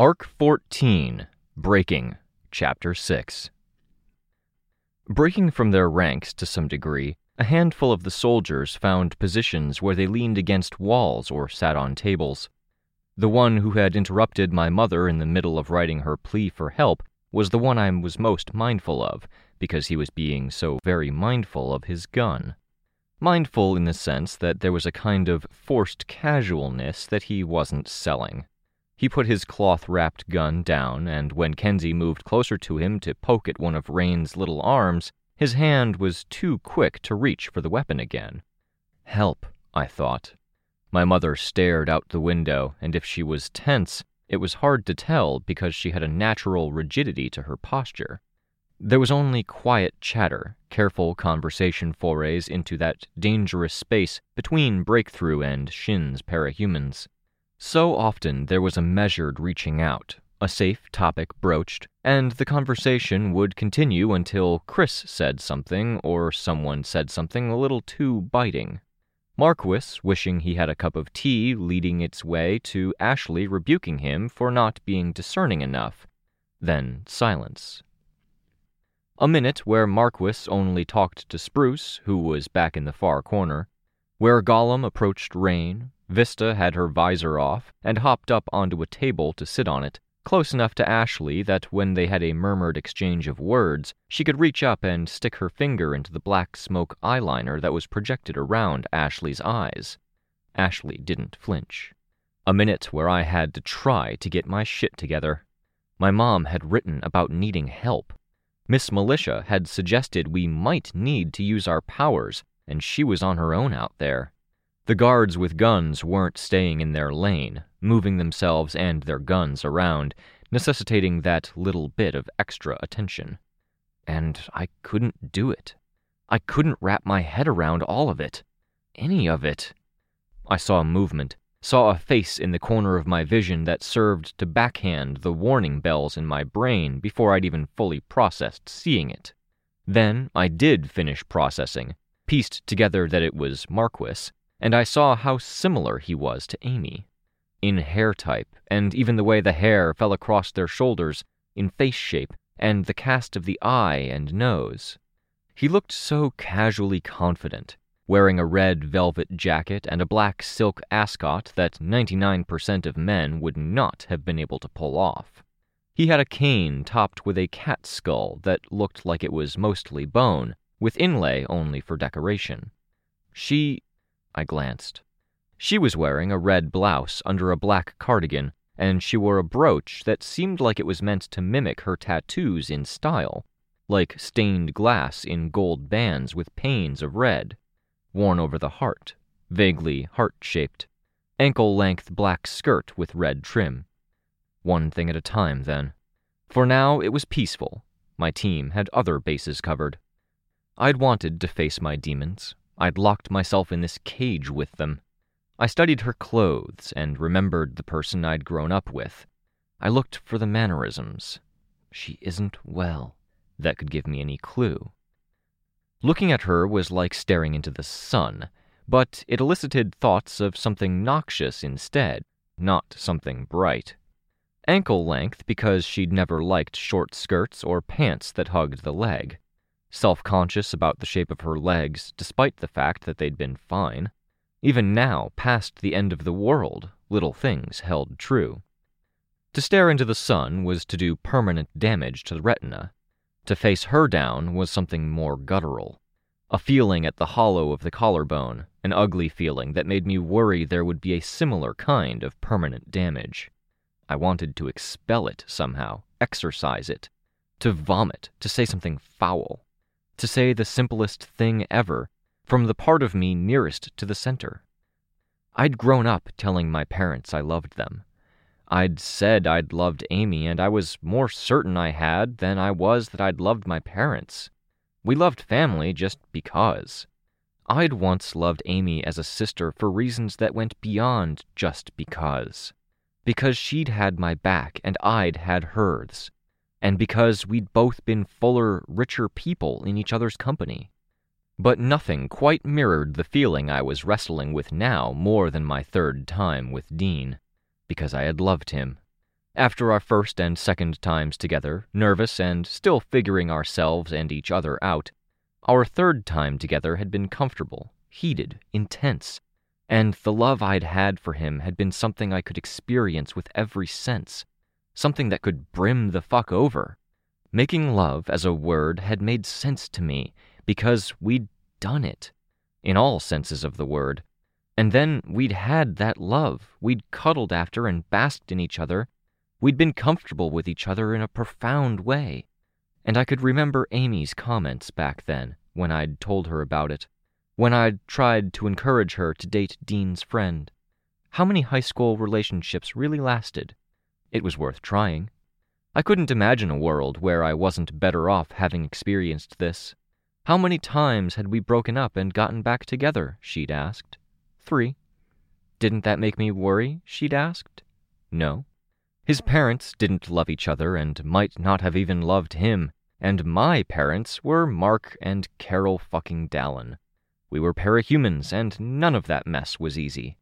Arc 14 Breaking, Chapter 6. Breaking from their ranks to some degree, a handful of the soldiers found positions where they leaned against walls or sat on tables. The one who had interrupted my mother in the middle of writing her plea for help was the one I was most mindful of, because he was being so very mindful of his gun. Mindful in the sense that there was a kind of forced casualness that he wasn't selling. He put his cloth wrapped gun down, and when Kenzie moved closer to him to poke at one of Rain's little arms, his hand was too quick to reach for the weapon again. Help, I thought. My mother stared out the window, and if she was tense, it was hard to tell because she had a natural rigidity to her posture. There was only quiet chatter, careful conversation forays into that dangerous space between breakthrough and Shin's parahumans. So often there was a measured reaching out, a safe topic broached, and the conversation would continue until Chris said something or someone said something a little too biting. Marquis wishing he had a cup of tea leading its way to Ashley rebuking him for not being discerning enough. Then silence. A minute where Marquis only talked to Spruce, who was back in the far corner, where Golem approached Rain, Vista had her visor off and hopped up onto a table to sit on it, close enough to Ashley that when they had a murmured exchange of words, she could reach up and stick her finger into the black smoke eyeliner that was projected around Ashley's eyes. Ashley didn't flinch. A minute where I had to try to get my shit together. My mom had written about needing help. Miss Militia had suggested we might need to use our powers, and she was on her own out there. The guards with guns weren't staying in their lane, moving themselves and their guns around, necessitating that little bit of extra attention. And I couldn't do it. I couldn't wrap my head around all of it. Any of it. I saw a movement, saw a face in the corner of my vision that served to backhand the warning bells in my brain before I'd even fully processed seeing it. Then I did finish processing, pieced together that it was Marquis, and I saw how similar he was to Amy. In hair type, and even the way the hair fell across their shoulders, in face shape, and the cast of the eye and nose. He looked so casually confident, wearing a red velvet jacket and a black silk ascot that 99% of men would not have been able to pull off. He had a cane topped with a cat skull that looked like it was mostly bone, with inlay only for decoration. She I glanced. She was wearing a red blouse under a black cardigan, and she wore a brooch that seemed like it was meant to mimic her tattoos in style, like stained glass in gold bands with panes of red, worn over the heart, vaguely heart shaped. Ankle length black skirt with red trim. One thing at a time, then. For now, it was peaceful. My team had other bases covered. I'd wanted to face my demons, I'd locked myself in this cage with them. I studied her clothes and remembered the person I'd grown up with. I looked for the mannerisms. She isn't well. That could give me any clue. Looking at her was like staring into the sun, but it elicited thoughts of something noxious instead, not something bright. Ankle length because she'd never liked short skirts or pants that hugged the leg self conscious about the shape of her legs, despite the fact that they'd been fine. Even now, past the end of the world, little things held true. To stare into the sun was to do permanent damage to the retina. To face her down was something more guttural. A feeling at the hollow of the collarbone, an ugly feeling that made me worry there would be a similar kind of permanent damage. I wanted to expel it somehow, exorcise it, to vomit, to say something foul, to say the simplest thing ever from the part of me nearest to the center. I'd grown up telling my parents I loved them. I'd said I'd loved Amy, and I was more certain I had than I was that I'd loved my parents. We loved family just because. I'd once loved Amy as a sister for reasons that went beyond just because. Because she'd had my back and I'd had hers. And because we'd both been fuller, richer people in each other's company. But nothing quite mirrored the feeling I was wrestling with now more than my third time with Dean. Because I had loved him. After our first and second times together, nervous and still figuring ourselves and each other out, our third time together had been comfortable, heated, intense, and the love I'd had for him had been something I could experience with every sense, something that could brim the fuck over. Making love as a word had made sense to me because we'd done it, in all senses of the word. And then we'd had that love, we'd cuddled after and basked in each other, we'd been comfortable with each other in a profound way. And I could remember Amy's comments back then, when I'd told her about it, when I'd tried to encourage her to date Dean's friend. How many high school relationships really lasted? It was worth trying. I couldn't imagine a world where I wasn't better off having experienced this. How many times had we broken up and gotten back together? she'd asked. Three. Didn't that make me worry? she'd asked. No. His parents didn't love each other and might not have even loved him, and my parents were Mark and Carol fucking Dallon. We were parahumans, and none of that mess was easy.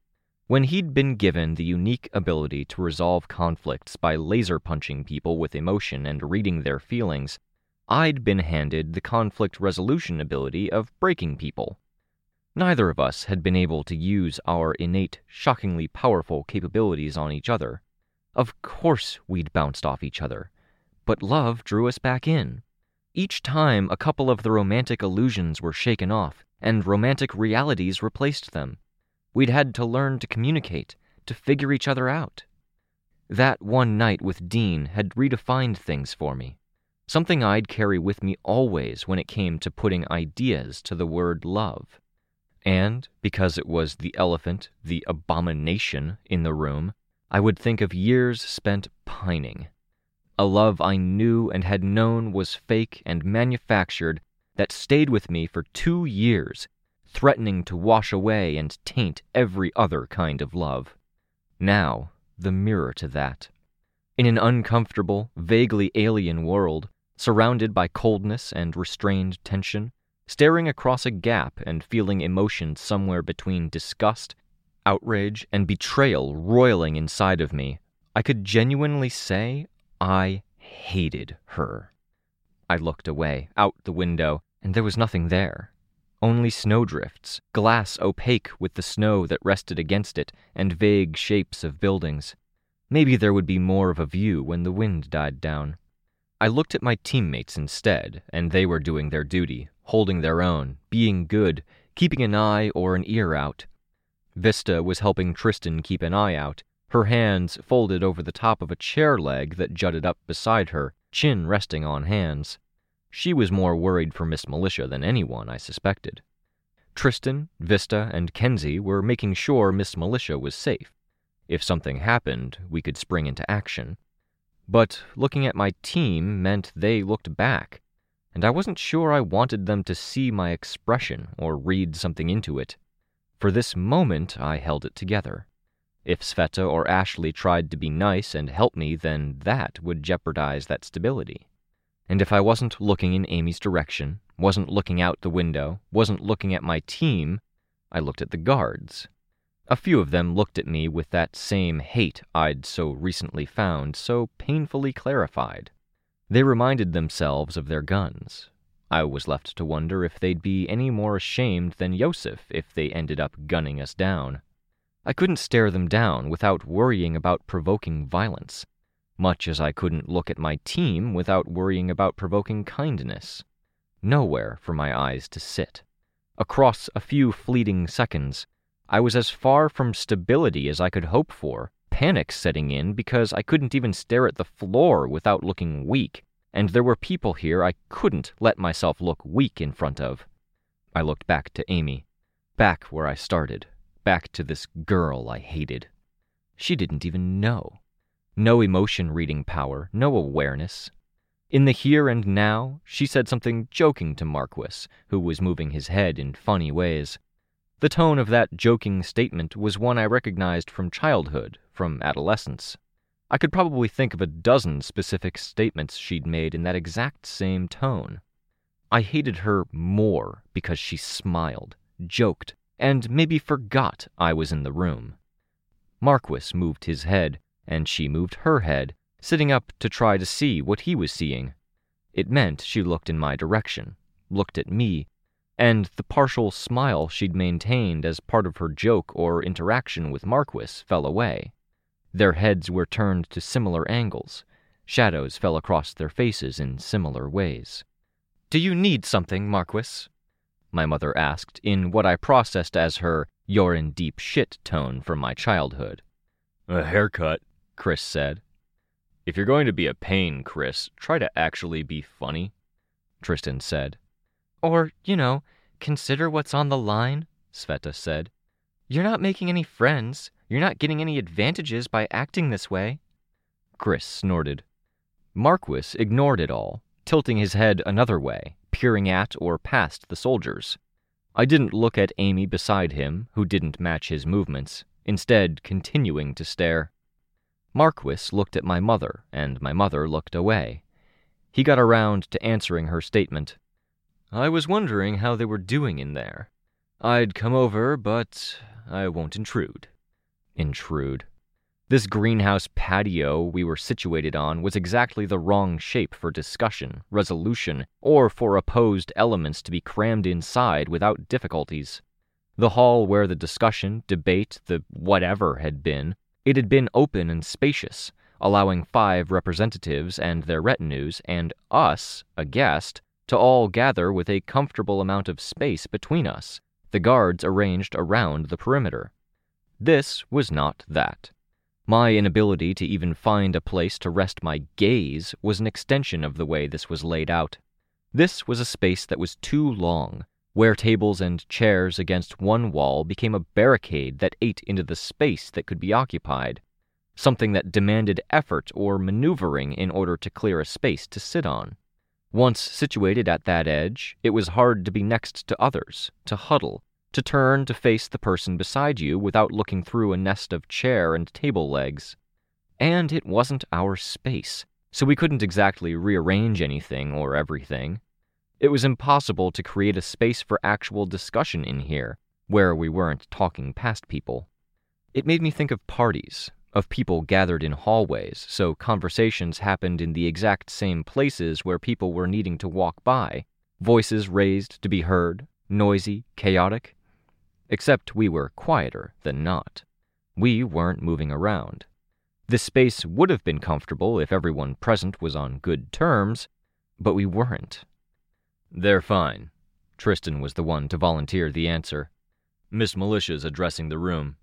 When he'd been given the unique ability to resolve conflicts by laser punching people with emotion and reading their feelings, I'd been handed the conflict resolution ability of breaking people. Neither of us had been able to use our innate, shockingly powerful capabilities on each other. Of course we'd bounced off each other, but love drew us back in. Each time a couple of the romantic illusions were shaken off, and romantic realities replaced them. We'd had to learn to communicate, to figure each other out. That one night with Dean had redefined things for me, something I'd carry with me always when it came to putting ideas to the word love. And, because it was the elephant, the abomination, in the room, I would think of years spent pining. A love I knew and had known was fake and manufactured that stayed with me for two years, threatening to wash away and taint every other kind of love. Now, the mirror to that. In an uncomfortable, vaguely alien world, surrounded by coldness and restrained tension, staring across a gap and feeling emotion somewhere between disgust outrage, and betrayal roiling inside of me, I could genuinely say I hated her. I looked away, out the window, and there was nothing there. Only snowdrifts, glass opaque with the snow that rested against it, and vague shapes of buildings. Maybe there would be more of a view when the wind died down. I looked at my teammates instead, and they were doing their duty, holding their own, being good, keeping an eye or an ear out, Vista was helping Tristan keep an eye out, her hands folded over the top of a chair leg that jutted up beside her, chin resting on hands. She was more worried for Miss Militia than anyone, I suspected. Tristan, Vista, and Kenzie were making sure Miss Militia was safe. If something happened, we could spring into action. But looking at my team meant they looked back, and I wasn't sure I wanted them to see my expression or read something into it. For this moment, I held it together. If Sveta or Ashley tried to be nice and help me, then that would jeopardize that stability. And if I wasn't looking in Amy's direction, wasn't looking out the window, wasn't looking at my team, I looked at the guards. A few of them looked at me with that same hate I'd so recently found so painfully clarified. They reminded themselves of their guns, I was left to wonder if they'd be any more ashamed than Yosef if they ended up gunning us down. I couldn't stare them down without worrying about provoking violence, much as I couldn't look at my team without worrying about provoking kindness. Nowhere for my eyes to sit. Across a few fleeting seconds, I was as far from stability as I could hope for, panic setting in because I couldn't even stare at the floor without looking weak and there were people here I couldn't let myself look weak in front of. I looked back to Amy, back where I started, back to this girl I hated. She didn't even know. No emotion reading power, no awareness. In the here and now, she said something joking to Marquis, who was moving his head in funny ways. The tone of that joking statement was one I recognized from childhood, from adolescence. I could probably think of a dozen specific statements she'd made in that exact same tone. I hated her more because she smiled, joked, and maybe forgot I was in the room. Marquis moved his head, and she moved her head, sitting up to try to see what he was seeing. It meant she looked in my direction, looked at me, and the partial smile she'd maintained as part of her joke or interaction with Marquis fell away. Their heads were turned to similar angles. Shadows fell across their faces in similar ways. Do you need something, Marquis? My mother asked in what I processed as her you're in deep shit tone from my childhood. A haircut, Chris said. If you're going to be a pain, Chris, try to actually be funny, Tristan said. Or, you know, consider what's on the line, Sveta said. You're not making any friends. You're not getting any advantages by acting this way. Chris snorted. Marquis ignored it all, tilting his head another way, peering at or past the soldiers. I didn't look at Amy beside him, who didn't match his movements, instead, continuing to stare. Marquis looked at my mother, and my mother looked away. He got around to answering her statement. I was wondering how they were doing in there. I'd come over, but I won't intrude. Intrude. This greenhouse patio we were situated on was exactly the wrong shape for discussion, resolution, or for opposed elements to be crammed inside without difficulties. The hall where the discussion, debate, the whatever had been, it had been open and spacious, allowing five representatives and their retinues, and us, a guest, to all gather with a comfortable amount of space between us, the guards arranged around the perimeter. This was not that. My inability to even find a place to rest my gaze was an extension of the way this was laid out. This was a space that was too long, where tables and chairs against one wall became a barricade that ate into the space that could be occupied, something that demanded effort or maneuvering in order to clear a space to sit on. Once situated at that edge, it was hard to be next to others, to huddle, to turn to face the person beside you without looking through a nest of chair and table legs. And it wasn't our space, so we couldn't exactly rearrange anything or everything. It was impossible to create a space for actual discussion in here, where we weren't talking past people. It made me think of parties, of people gathered in hallways, so conversations happened in the exact same places where people were needing to walk by, voices raised to be heard, noisy, chaotic. Except we were quieter than not. We weren't moving around. This space would have been comfortable if everyone present was on good terms, but we weren't. They're fine. Tristan was the one to volunteer the answer. Miss Militia's addressing the room.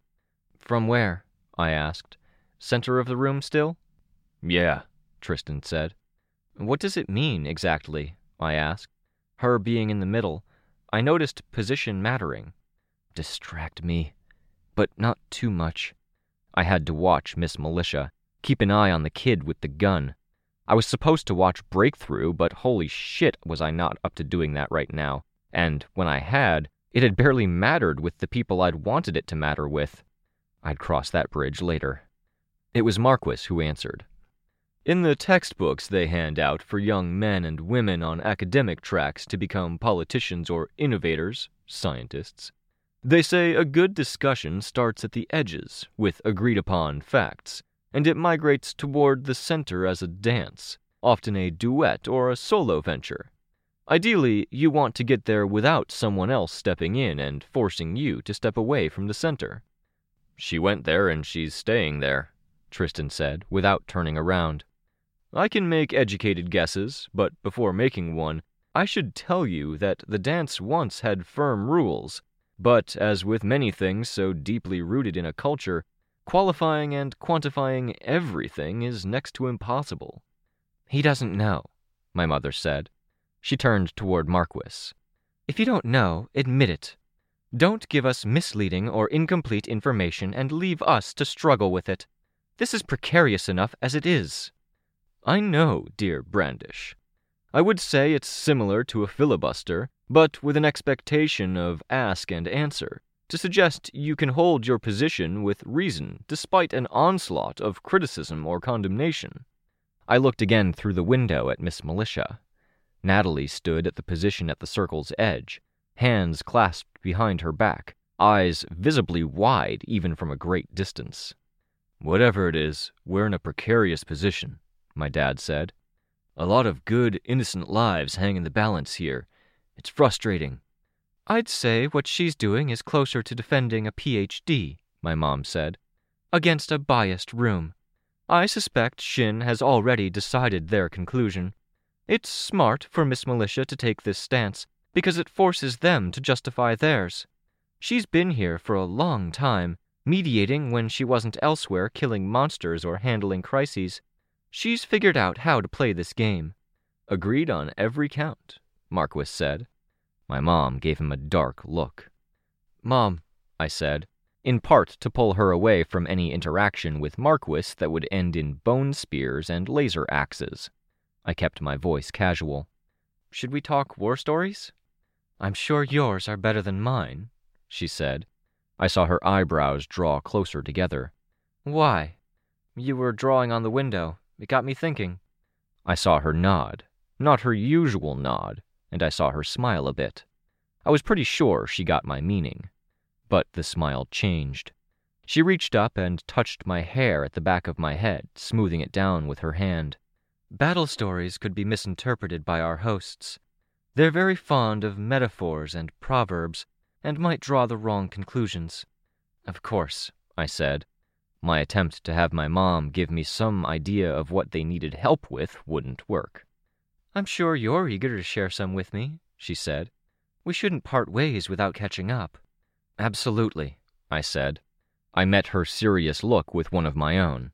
From where? I asked. Center of the room still? Yeah, Tristan said. What does it mean, exactly? I asked. Her being in the middle. I noticed position mattering. Distract me. But not too much. I had to watch Miss Militia, keep an eye on the kid with the gun. I was supposed to watch Breakthrough, but holy shit was I not up to doing that right now. And when I had, it had barely mattered with the people I'd wanted it to matter with. I'd cross that bridge later. It was Marquis who answered. In the textbooks they hand out for young men and women on academic tracks to become politicians or innovators, scientists, they say a good discussion starts at the edges with agreed upon facts and it migrates toward the center as a dance, often a duet or a solo venture. Ideally, you want to get there without someone else stepping in and forcing you to step away from the center. She went there and she's staying there, Tristan said, without turning around. I can make educated guesses, but before making one, I should tell you that the dance once had firm rules, but as with many things so deeply rooted in a culture, Qualifying and quantifying everything is next to impossible. He doesn't know, my mother said. She turned toward Marquis. If you don't know, admit it. Don't give us misleading or incomplete information and leave us to struggle with it. This is precarious enough as it is. I know, dear Brandish. I would say it's similar to a filibuster, but with an expectation of ask and answer, to suggest you can hold your position with reason despite an onslaught of criticism or condemnation. I looked again through the window at Miss Militia. Natalie stood at the position at the circle's edge, hands clasped behind her back, eyes visibly wide even from a great distance. Whatever it is, we're in a precarious position, my dad said. A lot of good, innocent lives hang in the balance here. It's frustrating. I'd say what she's doing is closer to defending a PhD, my mom said, against a biased room. I suspect Shin has already decided their conclusion. It's smart for Miss Militia to take this stance because it forces them to justify theirs. She's been here for a long time, mediating when she wasn't elsewhere killing monsters or handling crises. She's figured out how to play this game. Agreed on every count, Marquis said. My mom gave him a dark look. Mom, I said, in part to pull her away from any interaction with Marquis that would end in bone spears and laser axes. I kept my voice casual. Should we talk war stories? I'm sure yours are better than mine, she said. I saw her eyebrows draw closer together. Why? You were drawing on the window. It got me thinking. I saw her nod, not her usual nod, and I saw her smile a bit. I was pretty sure she got my meaning. But the smile changed. She reached up and touched my hair at the back of my head, smoothing it down with her hand. Battle stories could be misinterpreted by our hosts. They're very fond of metaphors and proverbs, and might draw the wrong conclusions. Of course, I said. My attempt to have my mom give me some idea of what they needed help with wouldn't work. I'm sure you're eager to share some with me, she said. We shouldn't part ways without catching up. Absolutely, I said. I met her serious look with one of my own.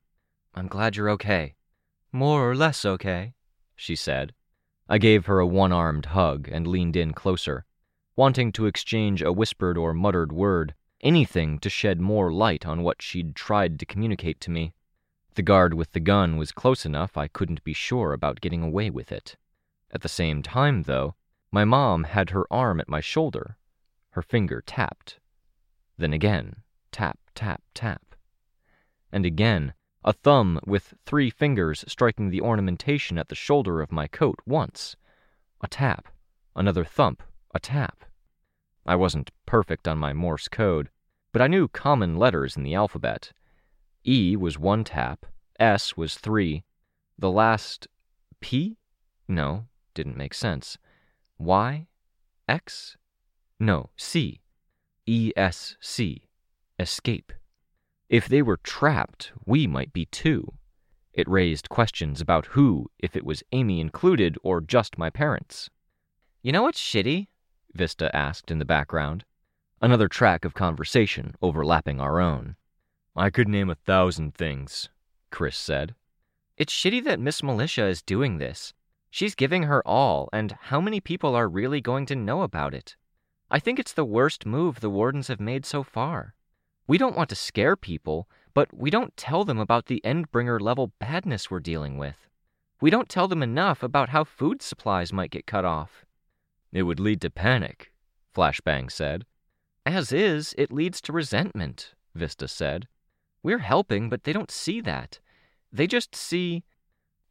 I'm glad you're okay. More or less okay, she said. I gave her a one armed hug and leaned in closer wanting to exchange a whispered or muttered word, anything to shed more light on what she'd tried to communicate to me. The guard with the gun was close enough I couldn't be sure about getting away with it. At the same time, though, my mom had her arm at my shoulder. Her finger tapped. Then again, tap, tap, tap. And again, a thumb with three fingers striking the ornamentation at the shoulder of my coat once. A tap, another thump, a tap. I wasn't perfect on my Morse code, but I knew common letters in the alphabet. E was one tap, S was three. The last P? No, didn't make sense. Y? X? No, C. E S C. Escape. If they were trapped, we might be too. It raised questions about who, if it was Amy included or just my parents. You know what's shitty? Vista asked in the background. Another track of conversation overlapping our own. I could name a thousand things, Chris said. It's shitty that Miss Militia is doing this. She's giving her all, and how many people are really going to know about it? I think it's the worst move the wardens have made so far. We don't want to scare people, but we don't tell them about the Endbringer level badness we're dealing with. We don't tell them enough about how food supplies might get cut off. It would lead to panic, Flashbang said. As is, it leads to resentment, Vista said. We're helping, but they don't see that. They just see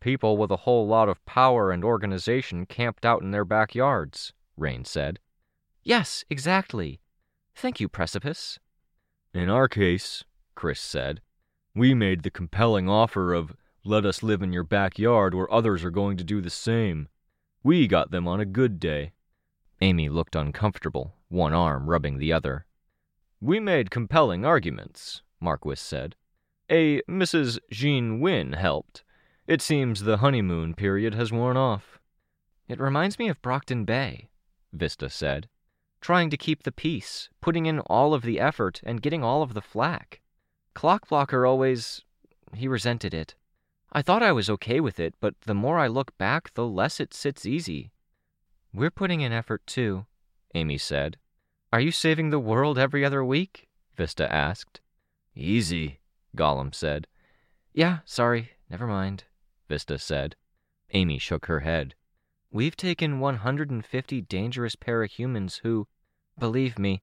people with a whole lot of power and organization camped out in their backyards, Rain said. Yes, exactly. Thank you, Precipice. In our case, Chris said, we made the compelling offer of let us live in your backyard where others are going to do the same. We got them on a good day. Amy looked uncomfortable, one arm rubbing the other. We made compelling arguments, Marquis said. A Mrs. Jean Wynne helped. It seems the honeymoon period has worn off. It reminds me of Brockton Bay, Vista said. Trying to keep the peace, putting in all of the effort, and getting all of the flack. Clockblocker always. he resented it. I thought I was okay with it, but the more I look back, the less it sits easy. We're putting in effort too, Amy said. Are you saving the world every other week? Vista asked. Easy, Golem said. Yeah, sorry, never mind, Vista said. Amy shook her head. We've taken 150 dangerous parahumans who, believe me,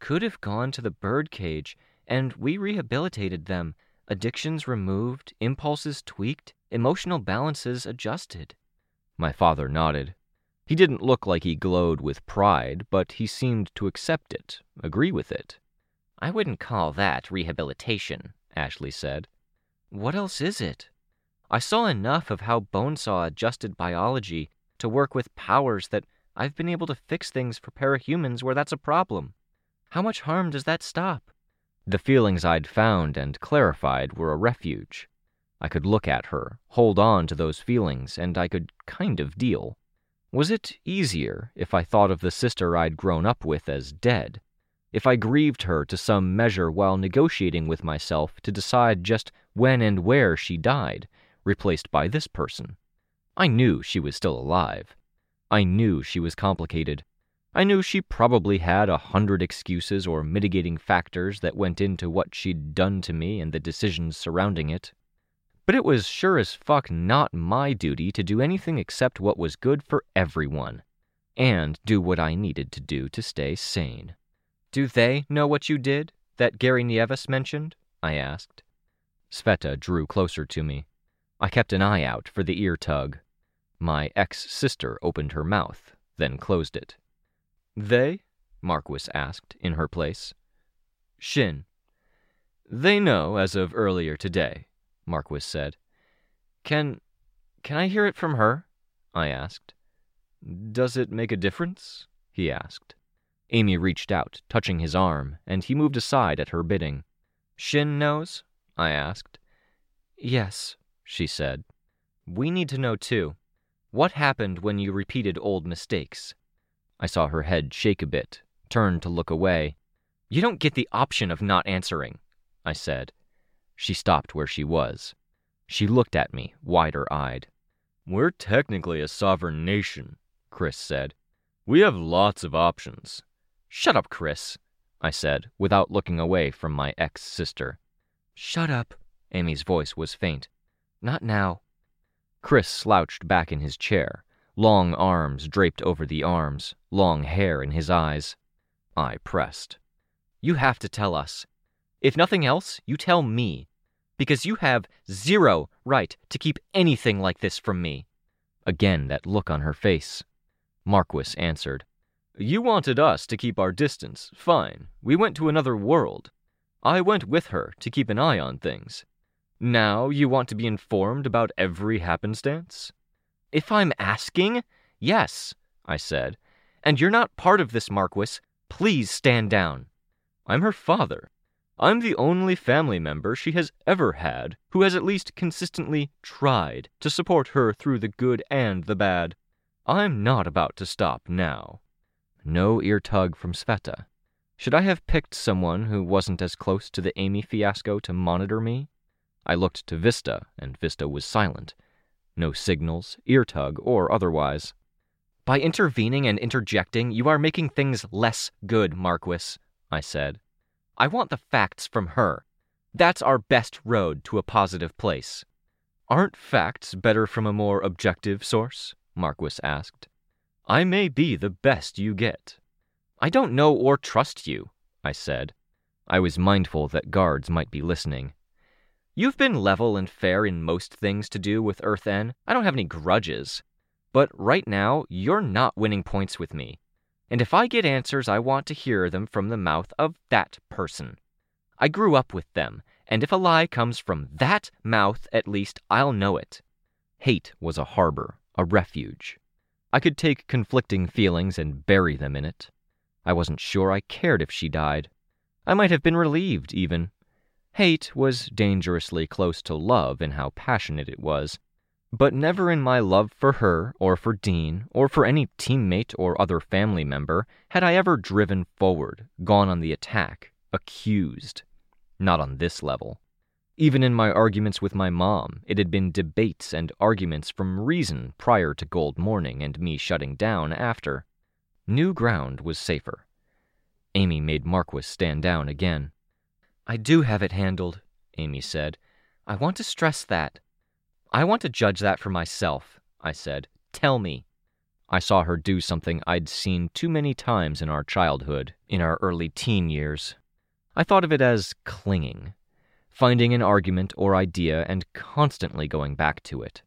could have gone to the birdcage, and we rehabilitated them addictions removed, impulses tweaked, emotional balances adjusted. My father nodded. He didn't look like he glowed with pride, but he seemed to accept it, agree with it. I wouldn't call that rehabilitation, Ashley said. What else is it? I saw enough of how Bonesaw adjusted biology to work with powers that I've been able to fix things for parahumans where that's a problem. How much harm does that stop? The feelings I'd found and clarified were a refuge. I could look at her, hold on to those feelings, and I could kind of deal. Was it easier if I thought of the sister I'd grown up with as dead? If I grieved her to some measure while negotiating with myself to decide just when and where she died, replaced by this person? I knew she was still alive. I knew she was complicated, I knew she probably had a hundred excuses or mitigating factors that went into what she'd done to me and the decisions surrounding it. But it was sure as fuck not my duty to do anything except what was good for everyone, and do what I needed to do to stay sane. Do they know what you did, that Gary Nieves mentioned? I asked. Sveta drew closer to me. I kept an eye out for the ear tug. My ex sister opened her mouth, then closed it. They? Marquis asked, in her place. Shin. They know as of earlier today, Marquis said. Can. can I hear it from her? I asked. Does it make a difference? he asked. Amy reached out, touching his arm, and he moved aside at her bidding. Shin knows? I asked. Yes, she said. We need to know too. What happened when you repeated old mistakes? I saw her head shake a bit, turn to look away. You don't get the option of not answering, I said. She stopped where she was. She looked at me, wider eyed. We're technically a sovereign nation, Chris said. We have lots of options. Shut up, Chris, I said, without looking away from my ex sister. Shut up, Amy's voice was faint. Not now. Chris slouched back in his chair, long arms draped over the arms, long hair in his eyes. I pressed. You have to tell us. If nothing else, you tell me. Because you have zero right to keep anything like this from me. Again, that look on her face. Marquis answered. You wanted us to keep our distance. Fine. We went to another world. I went with her to keep an eye on things. Now you want to be informed about every happenstance? If I'm asking, yes, I said. And you're not part of this, Marquis. Please stand down. I'm her father. I'm the only family member she has ever had who has at least consistently tried to support her through the good and the bad. I'm not about to stop now. No ear tug from Sveta. Should I have picked someone who wasn't as close to the Amy fiasco to monitor me? I looked to Vista, and Vista was silent. No signals, ear tug, or otherwise. By intervening and interjecting, you are making things less good, Marquis, I said. I want the facts from her. That's our best road to a positive place. Aren't facts better from a more objective source? Marquis asked. I may be the best you get. I don't know or trust you, I said. I was mindful that guards might be listening. You've been level and fair in most things to do with Earth N. I don't have any grudges. But right now, you're not winning points with me. And if I get answers, I want to hear them from the mouth of that person. I grew up with them, and if a lie comes from that mouth, at least I'll know it. Hate was a harbor, a refuge. I could take conflicting feelings and bury them in it. I wasn't sure I cared if she died. I might have been relieved, even, Hate was dangerously close to love in how passionate it was, but never in my love for her, or for Dean, or for any teammate or other family member had I ever driven forward, gone on the attack, accused. Not on this level. Even in my arguments with my mom, it had been debates and arguments from reason prior to Gold Morning and me shutting down after. New ground was safer. Amy made Marquis stand down again. I do have it handled, Amy said. I want to stress that. I want to judge that for myself, I said. Tell me. I saw her do something I'd seen too many times in our childhood, in our early teen years. I thought of it as clinging, finding an argument or idea and constantly going back to it.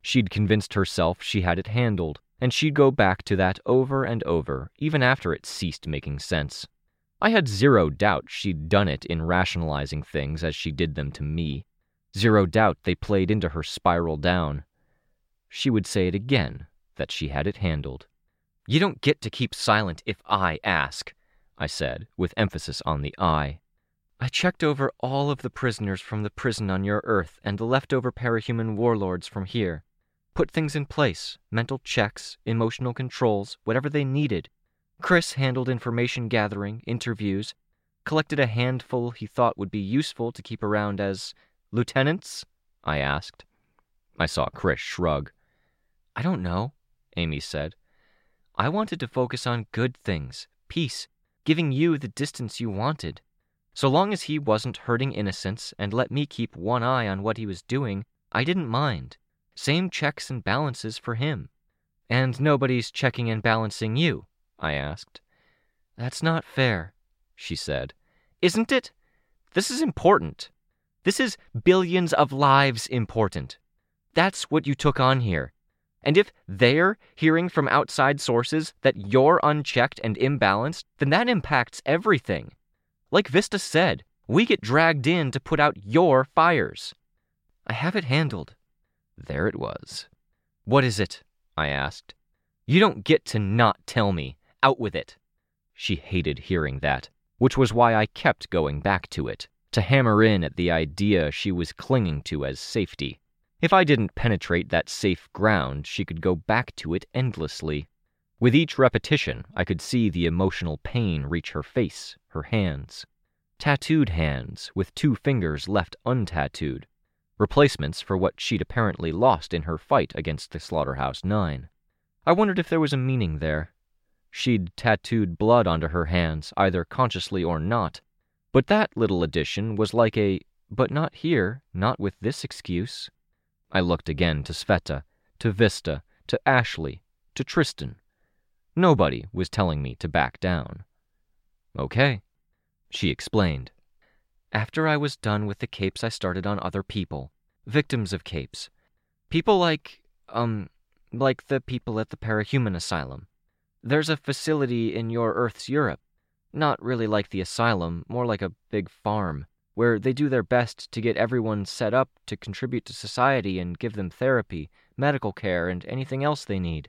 She'd convinced herself she had it handled, and she'd go back to that over and over, even after it ceased making sense. I had zero doubt she'd done it in rationalizing things as she did them to me. Zero doubt they played into her spiral down. She would say it again that she had it handled. You don't get to keep silent if I ask, I said, with emphasis on the I. I checked over all of the prisoners from the prison on your Earth and the leftover parahuman warlords from here. Put things in place mental checks, emotional controls, whatever they needed. Chris handled information gathering, interviews, collected a handful he thought would be useful to keep around as lieutenants? I asked. I saw Chris shrug. I don't know. Amy said. I wanted to focus on good things, peace, giving you the distance you wanted. So long as he wasn't hurting innocents and let me keep one eye on what he was doing, I didn't mind. Same checks and balances for him. And nobody's checking and balancing you? I asked. That's not fair, she said. Isn't it? This is important. This is billions of lives important. That's what you took on here. And if they're hearing from outside sources that you're unchecked and imbalanced, then that impacts everything. Like Vista said, we get dragged in to put out your fires. I have it handled. There it was. What is it? I asked. You don't get to not tell me. Out with it. She hated hearing that, which was why I kept going back to it, to hammer in at the idea she was clinging to as safety. If I didn't penetrate that safe ground, she could go back to it endlessly. With each repetition, I could see the emotional pain reach her face, her hands. Tattooed hands, with two fingers left untattooed. Replacements for what she'd apparently lost in her fight against the Slaughterhouse Nine. I wondered if there was a meaning there. She'd tattooed blood onto her hands, either consciously or not. But that little addition was like a, but not here, not with this excuse. I looked again to Sveta, to Vista, to Ashley, to Tristan. Nobody was telling me to back down. Okay, she explained. After I was done with the capes, I started on other people, victims of capes. People like, um, like the people at the Parahuman Asylum. There's a facility in your Earth's Europe. Not really like the asylum, more like a big farm where they do their best to get everyone set up to contribute to society and give them therapy, medical care, and anything else they need.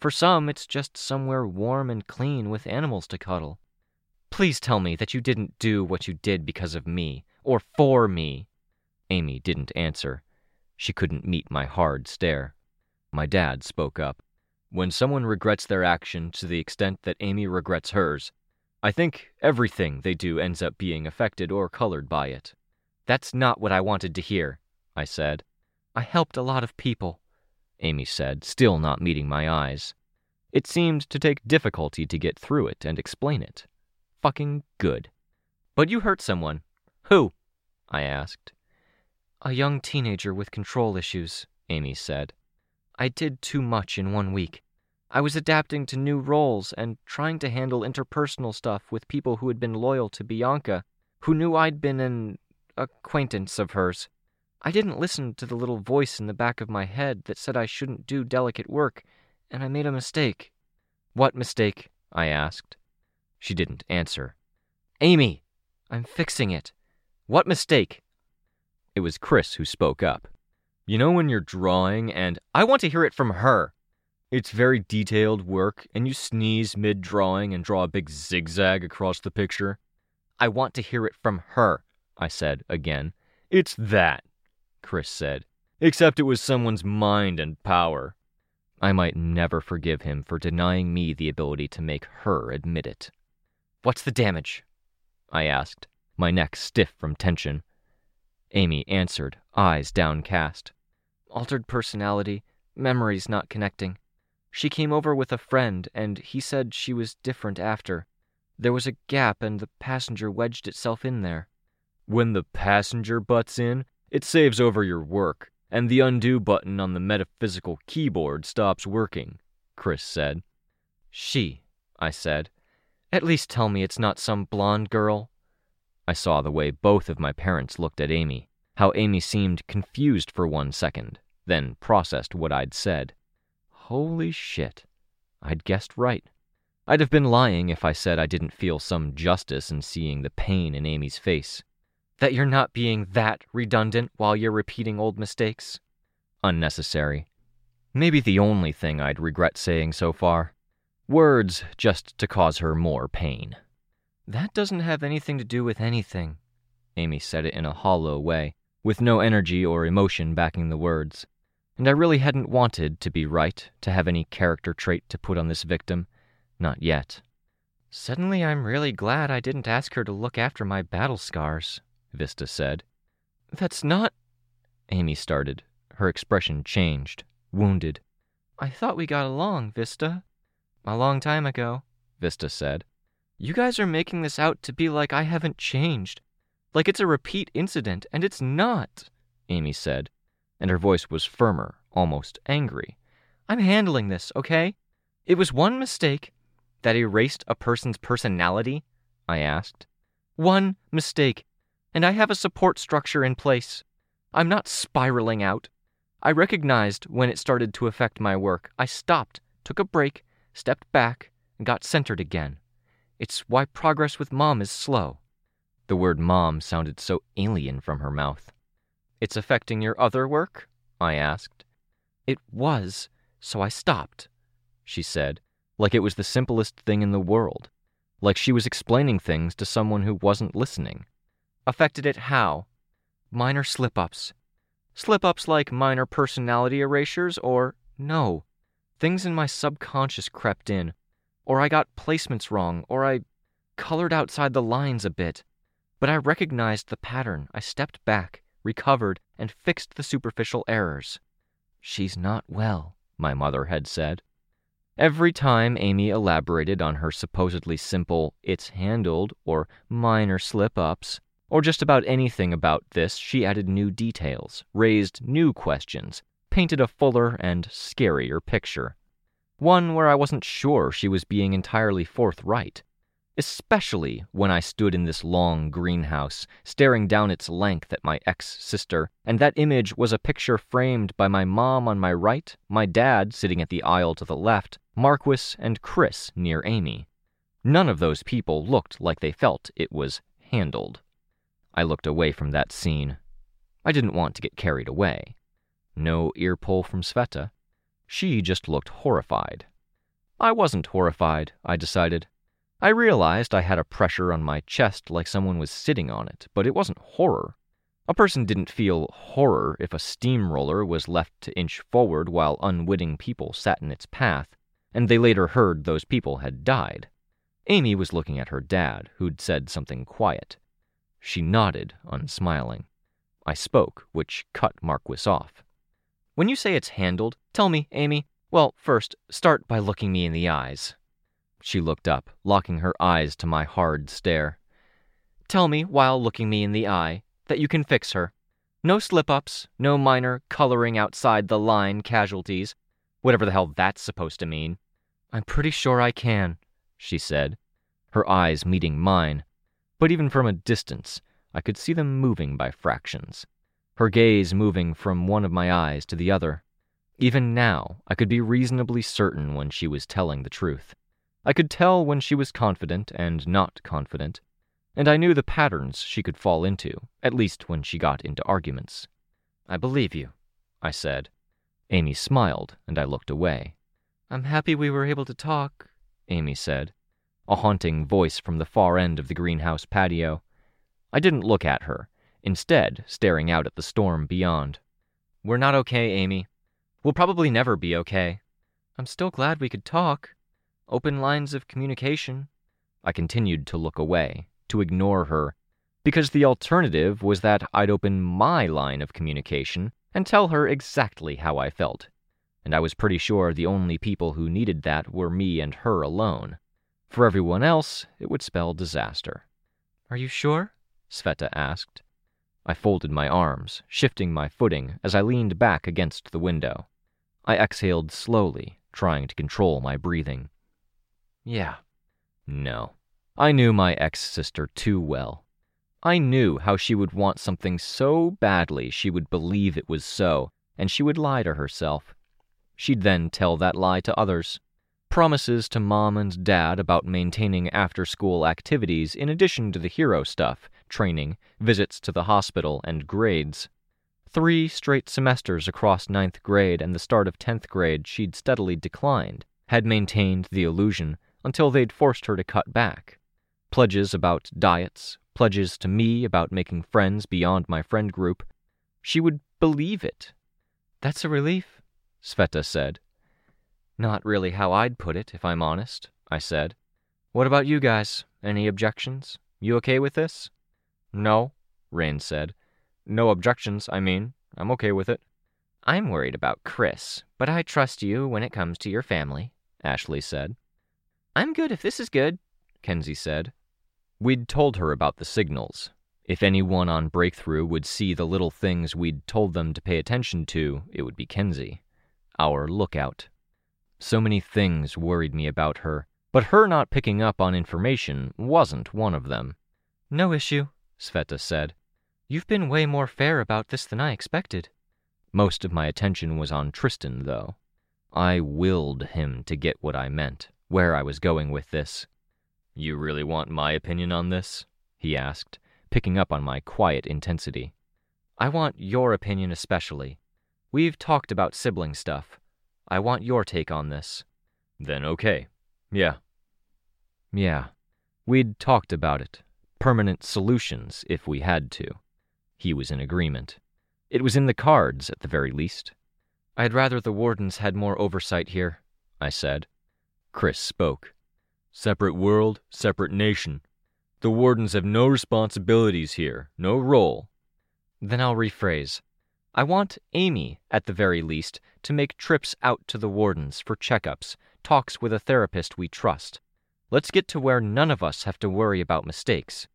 For some, it's just somewhere warm and clean with animals to cuddle. Please tell me that you didn't do what you did because of me, or for me. Amy didn't answer. She couldn't meet my hard stare. My dad spoke up. When someone regrets their action to the extent that Amy regrets hers, I think everything they do ends up being affected or colored by it. That's not what I wanted to hear, I said. I helped a lot of people, Amy said, still not meeting my eyes. It seemed to take difficulty to get through it and explain it. Fucking good. But you hurt someone. Who? I asked. A young teenager with control issues, Amy said. I did too much in one week. I was adapting to new roles and trying to handle interpersonal stuff with people who had been loyal to Bianca, who knew I'd been an acquaintance of hers. I didn't listen to the little voice in the back of my head that said I shouldn't do delicate work, and I made a mistake. What mistake? I asked. She didn't answer. Amy! I'm fixing it. What mistake? It was Chris who spoke up. You know when you're drawing and I want to hear it from her. It's very detailed work, and you sneeze mid drawing and draw a big zigzag across the picture. I want to hear it from her, I said again. It's that, Chris said, except it was someone's mind and power. I might never forgive him for denying me the ability to make her admit it. What's the damage? I asked, my neck stiff from tension. Amy answered, eyes downcast. Altered personality, memories not connecting. She came over with a friend, and he said she was different after. There was a gap, and the passenger wedged itself in there. When the passenger butts in, it saves over your work, and the undo button on the metaphysical keyboard stops working, Chris said. She, I said. At least tell me it's not some blonde girl. I saw the way both of my parents looked at Amy, how Amy seemed confused for one second, then processed what I'd said. Holy shit. I'd guessed right. I'd have been lying if I said I didn't feel some justice in seeing the pain in Amy's face. That you're not being that redundant while you're repeating old mistakes? Unnecessary. Maybe the only thing I'd regret saying so far. Words just to cause her more pain. That doesn't have anything to do with anything. Amy said it in a hollow way, with no energy or emotion backing the words. And I really hadn't wanted to be right, to have any character trait to put on this victim. Not yet. Suddenly, I'm really glad I didn't ask her to look after my battle scars, Sveta said. That's not. Amy started. Her expression changed, wounded. I thought we got along, Sveta. A long time ago, Sveta said. You guys are making this out to be like I haven't changed. Like it's a repeat incident, and it's not, Amy said, and her voice was firmer, almost angry. I'm handling this, okay? It was one mistake that erased a person's personality, I asked. One mistake, and I have a support structure in place. I'm not spiraling out. I recognized when it started to affect my work. I stopped, took a break, stepped back, and got centered again. It's why progress with mom is slow. The word mom sounded so alien from her mouth. It's affecting your other work? I asked. It was, so I stopped, she said, like it was the simplest thing in the world, like she was explaining things to someone who wasn't listening. Affected it how? Minor slip ups. Slip ups like minor personality erasures, or no, things in my subconscious crept in, or I got placements wrong, or I colored outside the lines a bit. But I recognized the pattern. I stepped back, recovered, and fixed the superficial errors. She's not well, my mother had said. Every time Amy elaborated on her supposedly simple, it's handled, or minor slip ups, or just about anything about this, she added new details, raised new questions, painted a fuller and scarier picture. One where I wasn't sure she was being entirely forthright especially when I stood in this long greenhouse, staring down its length at my ex sister, and that image was a picture framed by my mom on my right, my dad sitting at the aisle to the left, Marquis and Chris near Amy. None of those people looked like they felt it was handled. I looked away from that scene. I didn't want to get carried away. No ear pull from Sveta. She just looked horrified. I wasn't horrified, I decided. I realized I had a pressure on my chest like someone was sitting on it, but it wasn't horror. A person didn't feel horror if a steamroller was left to inch forward while unwitting people sat in its path, and they later heard those people had died. Amy was looking at her dad, who'd said something quiet. She nodded, unsmiling. I spoke, which cut Marquis off. When you say it's handled, tell me, Amy. Well, first, start by looking me in the eyes. She looked up, locking her eyes to my hard stare. Tell me, while looking me in the eye, that you can fix her. No slip ups, no minor coloring outside the line casualties, whatever the hell that's supposed to mean. I'm pretty sure I can, she said, her eyes meeting mine. But even from a distance, I could see them moving by fractions, her gaze moving from one of my eyes to the other. Even now, I could be reasonably certain when she was telling the truth. I could tell when she was confident and not confident, and I knew the patterns she could fall into, at least when she got into arguments. I believe you, I said. Amy smiled, and I looked away. I'm happy we were able to talk, Amy said, a haunting voice from the far end of the greenhouse patio. I didn't look at her, instead, staring out at the storm beyond. We're not okay, Amy. We'll probably never be okay. I'm still glad we could talk, Open lines of communication. I continued to look away, to ignore her, because the alternative was that I'd open my line of communication and tell her exactly how I felt. And I was pretty sure the only people who needed that were me and her alone. For everyone else, it would spell disaster. Are you sure? Sveta asked. I folded my arms, shifting my footing as I leaned back against the window. I exhaled slowly, trying to control my breathing. Yeah. No. I knew my ex sister too well. I knew how she would want something so badly she would believe it was so, and she would lie to herself. She'd then tell that lie to others. Promises to mom and dad about maintaining after school activities in addition to the hero stuff, training, visits to the hospital, and grades. Three straight semesters across ninth grade and the start of tenth grade she'd steadily declined, had maintained the illusion until they'd forced her to cut back. Pledges about diets, pledges to me about making friends beyond my friend group. She would believe it. That's a relief, Sveta said. Not really how I'd put it, if I'm honest, I said. What about you guys? Any objections? You okay with this? No, Rain said. No objections, I mean. I'm okay with it. I'm worried about Chris, but I trust you when it comes to your family, Ashley said. I'm good if this is good, Kenzie said. We'd told her about the signals. If anyone on Breakthrough would see the little things we'd told them to pay attention to, it would be Kenzie, our lookout. So many things worried me about her, but her not picking up on information wasn't one of them. No issue, Sveta said. You've been way more fair about this than I expected. Most of my attention was on Tristan, though. I willed him to get what I meant, where I was going with this. You really want my opinion on this? he asked, picking up on my quiet intensity. I want your opinion especially. We've talked about sibling stuff. I want your take on this. Then okay. Yeah. Yeah. We'd talked about it. Permanent solutions, if we had to. He was in agreement. It was in the cards, at the very least. I'd rather the wardens had more oversight here, I said. Chris spoke. Separate world, separate nation. The wardens have no responsibilities here, no role. Then I'll rephrase. I want Amy, at the very least, to make trips out to the wardens for checkups, talks with a therapist we trust. Let's get to where none of us have to worry about mistakes.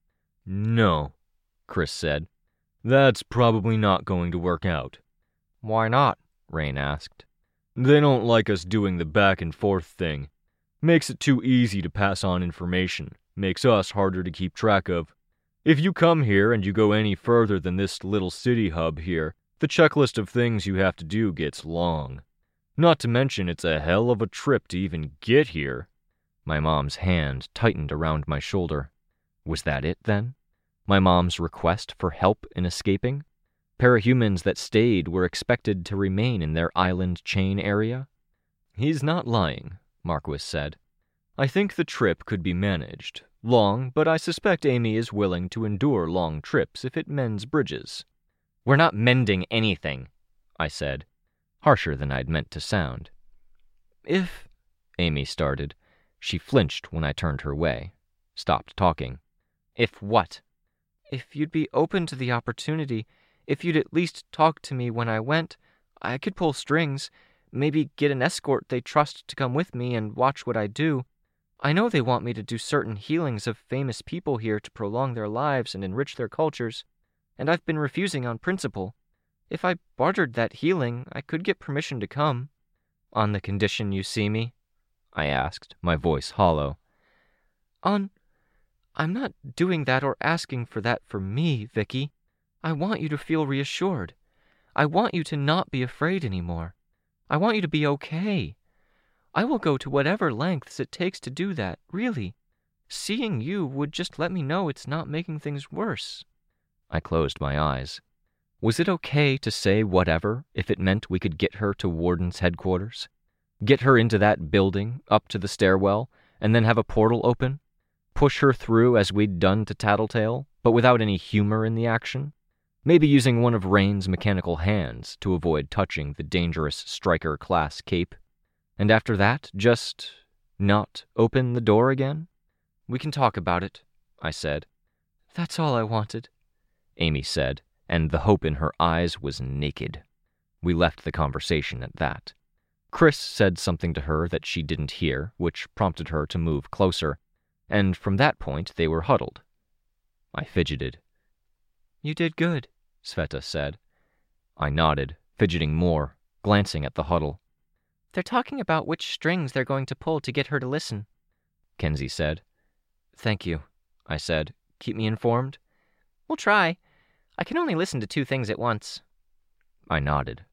No, Chris said. That's probably not going to work out. Why not? Rain asked. They don't like us doing the back and forth thing. Makes it too easy to pass on information, makes us harder to keep track of. If you come here and you go any further than this little city hub here, the checklist of things you have to do gets long. Not to mention, it's a hell of a trip to even get here. My mom's hand tightened around my shoulder. Was that it, then? My mom's request for help in escaping? Parahumans that stayed were expected to remain in their island chain area? He's not lying, Marquis said. I think the trip could be managed. Long, but I suspect Amy is willing to endure long trips if it mends bridges. We're not mending anything, I said, harsher than I'd meant to sound. If, Amy started, she flinched when I turned her way, stopped talking. If what? If you'd be open to the opportunity, if you'd at least talk to me when I went, I could pull strings, Maybe get an escort they trust to come with me and watch what I do. I know they want me to do certain healings of famous people here to prolong their lives and enrich their cultures, and I've been refusing on principle. If I bartered that healing, I could get permission to come. On the condition you see me? I asked, my voice hollow. On. I'm not doing that or asking for that for me, Vicky. I want you to feel reassured. I want you to not be afraid anymore. I want you to be okay. I will go to whatever lengths it takes to do that, really. Seeing you would just let me know it's not making things worse. I closed my eyes. Was it okay to say whatever if it meant we could get her to Warden's headquarters? Get her into that building, up to the stairwell, and then have a portal open? Push her through as we'd done to Tattletale, but without any humor in the action? Maybe using one of Rain's mechanical hands to avoid touching the dangerous striker class cape. And after that, just not open the door again? We can talk about it, I said. That's all I wanted, Amy said, and the hope in her eyes was naked. We left the conversation at that. Chris said something to her that she didn't hear, which prompted her to move closer, and from that point they were huddled. I fidgeted. You did good, Sveta said. I nodded, fidgeting more, glancing at the huddle. They're talking about which strings they're going to pull to get her to listen, Kenzie said. Thank you, I said. Keep me informed? We'll try. I can only listen to two things at once. I nodded.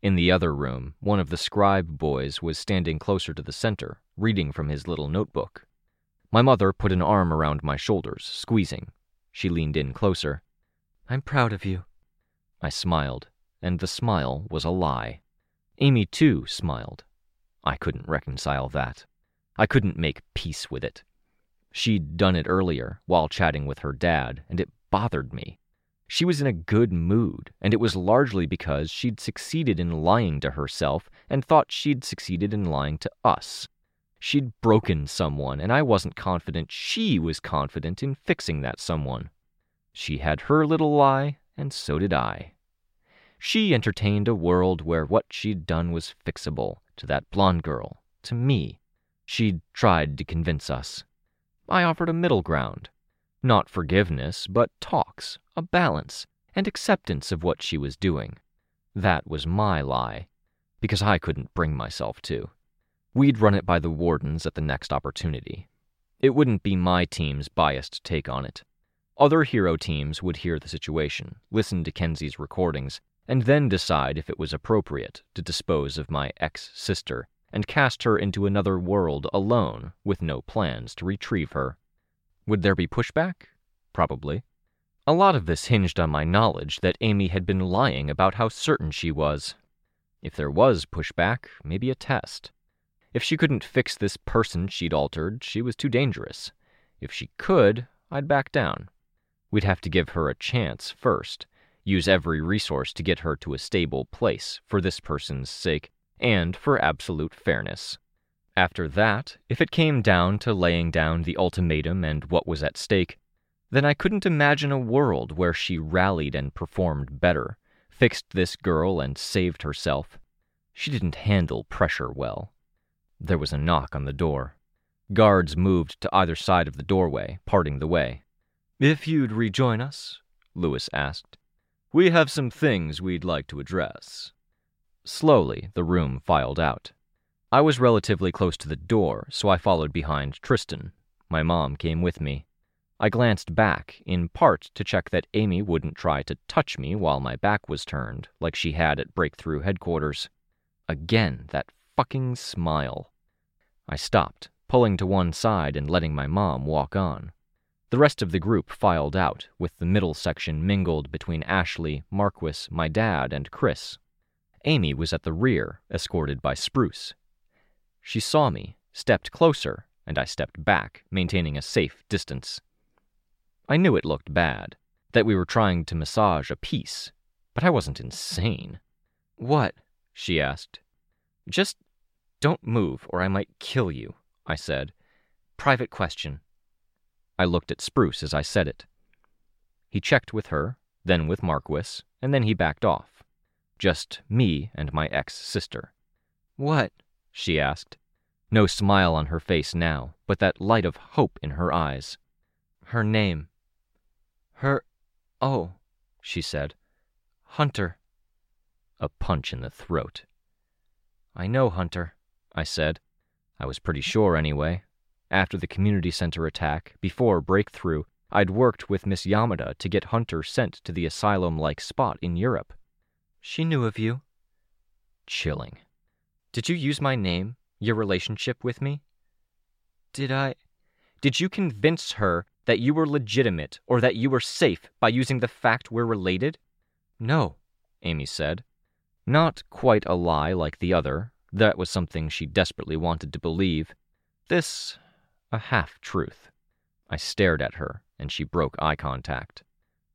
In the other room, one of the scribe boys was standing closer to the center, reading from his little notebook. My mother put an arm around my shoulders, squeezing. She leaned in closer. I'm proud of you. I smiled, and the smile was a lie. Amy, too, smiled. I couldn't reconcile that. I couldn't make peace with it. She'd done it earlier, while chatting with her dad, and it bothered me. She was in a good mood, and it was largely because she'd succeeded in lying to herself and thought she'd succeeded in lying to us. She'd broken someone, and I wasn't confident she was confident in fixing that someone. She had her little lie, and so did I. She entertained a world where what she'd done was fixable to that blonde girl, to me. She'd tried to convince us. I offered a middle ground. Not forgiveness, but talks, a balance, and acceptance of what she was doing. That was my lie, because I couldn't bring myself to. We'd run it by the wardens at the next opportunity. It wouldn't be my team's biased take on it. Other hero teams would hear the situation, listen to Kenzie's recordings, and then decide if it was appropriate to dispose of my ex sister and cast her into another world alone with no plans to retrieve her. Would there be pushback? Probably. A lot of this hinged on my knowledge that Amy had been lying about how certain she was. If there was pushback, maybe a test. If she couldn't fix this person she'd altered, she was too dangerous. If she could, I'd back down. We'd have to give her a chance first, use every resource to get her to a stable place for this person's sake and for absolute fairness. After that, if it came down to laying down the ultimatum and what was at stake, then I couldn't imagine a world where she rallied and performed better, fixed this girl and saved herself. She didn't handle pressure well. There was a knock on the door. Guards moved to either side of the doorway, parting the way. If you'd rejoin us, Lewis asked. We have some things we'd like to address. Slowly, the room filed out. I was relatively close to the door, so I followed behind Tristan. My mom came with me. I glanced back, in part to check that Amy wouldn't try to touch me while my back was turned, like she had at Breakthrough headquarters. Again, that fucking smile. I stopped, pulling to one side and letting my mom walk on. The rest of the group filed out, with the middle section mingled between Ashley, Marquis, my dad, and Chris. Amy was at the rear, escorted by Spruce. She saw me, stepped closer, and I stepped back, maintaining a safe distance. I knew it looked bad, that we were trying to massage a peace, but I wasn't insane. What? she asked. Just don't move or I might kill you, I said. Private question. I looked at Spruce as I said it. He checked with her, then with Marquis, and then he backed off. Just me and my ex sister. What? she asked. No smile on her face now, but that light of hope in her eyes. Her name. Her. Oh, she said. Hunter. A punch in the throat. I know Hunter, I said. I was pretty sure anyway. After the community center attack, before Breakthrough, I'd worked with Miss Yamada to get Hunter sent to the asylum like spot in Europe. She knew of you. Chilling. Did you use my name, your relationship with me? Did I? Did you convince her that you were legitimate or that you were safe by using the fact we're related? No, Amy said. Not quite a lie like the other. That was something she desperately wanted to believe. This, a half truth. I stared at her, and she broke eye contact.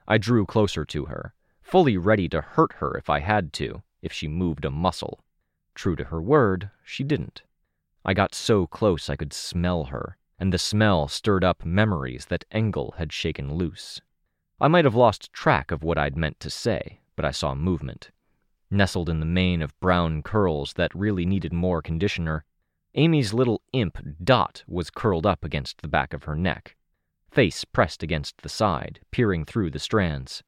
I drew closer to her, fully ready to hurt her if I had to, if she moved a muscle. True to her word, she didn't. I got so close I could smell her, and the smell stirred up memories that Engel had shaken loose. I might have lost track of what I'd meant to say, but I saw movement. Nestled in the mane of brown curls that really needed more conditioner, Amy's little imp Dot was curled up against the back of her neck, face pressed against the side, peering through the strands.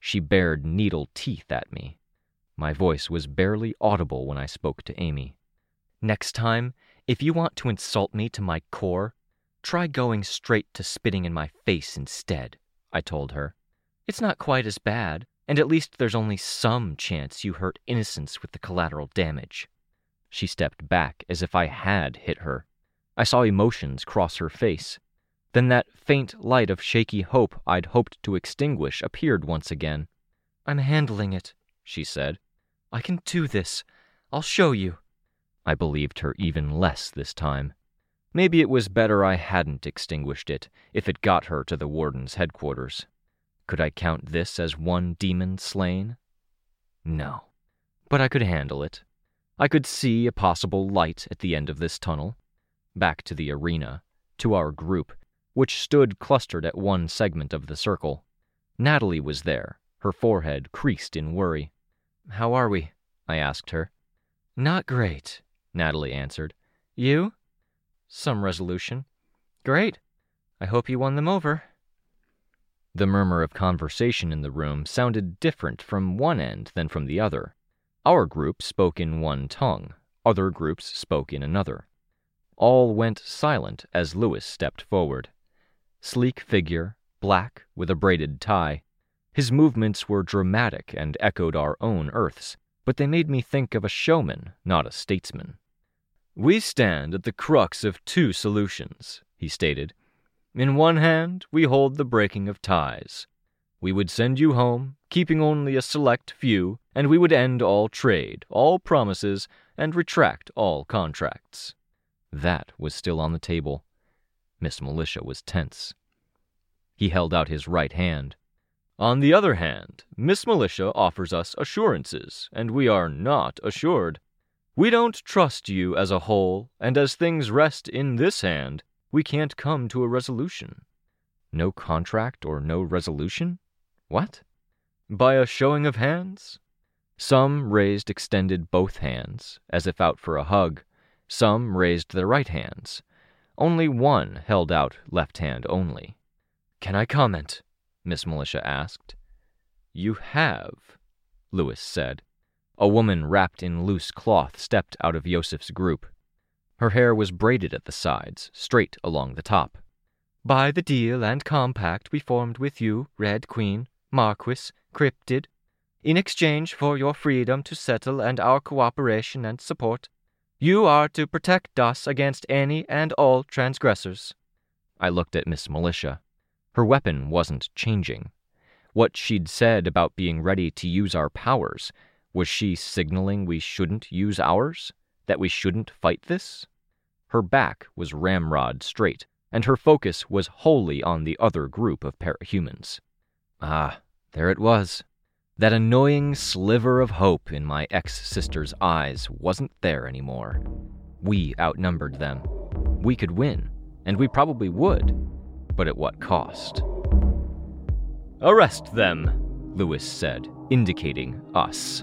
She bared needle teeth at me. My voice was barely audible when I spoke to Amy. Next time, if you want to insult me to my core, try going straight to spitting in my face instead, I told her. It's not quite as bad, and at least there's only some chance you hurt innocents with the collateral damage. She stepped back as if I had hit her. I saw emotions cross her face. Then that faint light of shaky hope I'd hoped to extinguish appeared once again. I'm handling it, she said. I can do this. I'll show you. I believed her even less this time. Maybe it was better I hadn't extinguished it if it got her to the warden's headquarters. Could I count this as one demon slain? No. But I could handle it. I could see a possible light at the end of this tunnel. Back to the arena, to our group, which stood clustered at one segment of the circle. Natalie was there, her forehead creased in worry. How are we? I asked her. Not great, Natalie answered. You? Some resolution. Great. I hope you won them over. The murmur of conversation in the room sounded different from one end than from the other. Our group spoke in one tongue, other groups spoke in another. All went silent as Lewis stepped forward. Sleek figure, black, with a braided tie. His movements were dramatic and echoed our own Earth's, but they made me think of a showman, not a statesman. We stand at the crux of two solutions, he stated. In one hand, we hold the breaking of ties. We would send you home, keeping only a select few, and we would end all trade, all promises, and retract all contracts. That was still on the table. Miss Militia was tense. He held out his right hand. On the other hand, Miss Militia offers us assurances, and we are not assured. We don't trust you as a whole, and as things rest in this hand, we can't come to a resolution. No contract or no resolution? What? By a showing of hands? Some raised extended both hands, as if out for a hug. Some raised their right hands. Only one held out left hand only. Can I comment? Miss Militia asked. You have, Lewis said. A woman wrapped in loose cloth stepped out of Yosef's group. Her hair was braided at the sides, straight along the top. By the deal and compact we formed with you, Red Queen, Marquis, Cryptid, in exchange for your freedom to settle and our cooperation and support, you are to protect us against any and all transgressors. I looked at Miss Militia. Her weapon wasn't changing. What she'd said about being ready to use our powers, was she signaling we shouldn't use ours? That we shouldn't fight this? Her back was ramrod straight, and her focus was wholly on the other group of parahumans. Ah, there it was. That annoying sliver of hope in my ex sister's eyes wasn't there anymore. We outnumbered them. We could win, and we probably would, but at what cost? Arrest them, Lewis said, indicating us.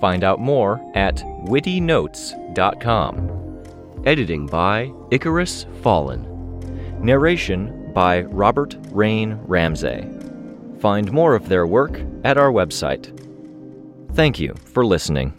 Find out more at wittynotes.com. Editing by Icarus Fallen. Narration by Robert Rain Ramsay. Find more of their work at our website. Thank you for listening.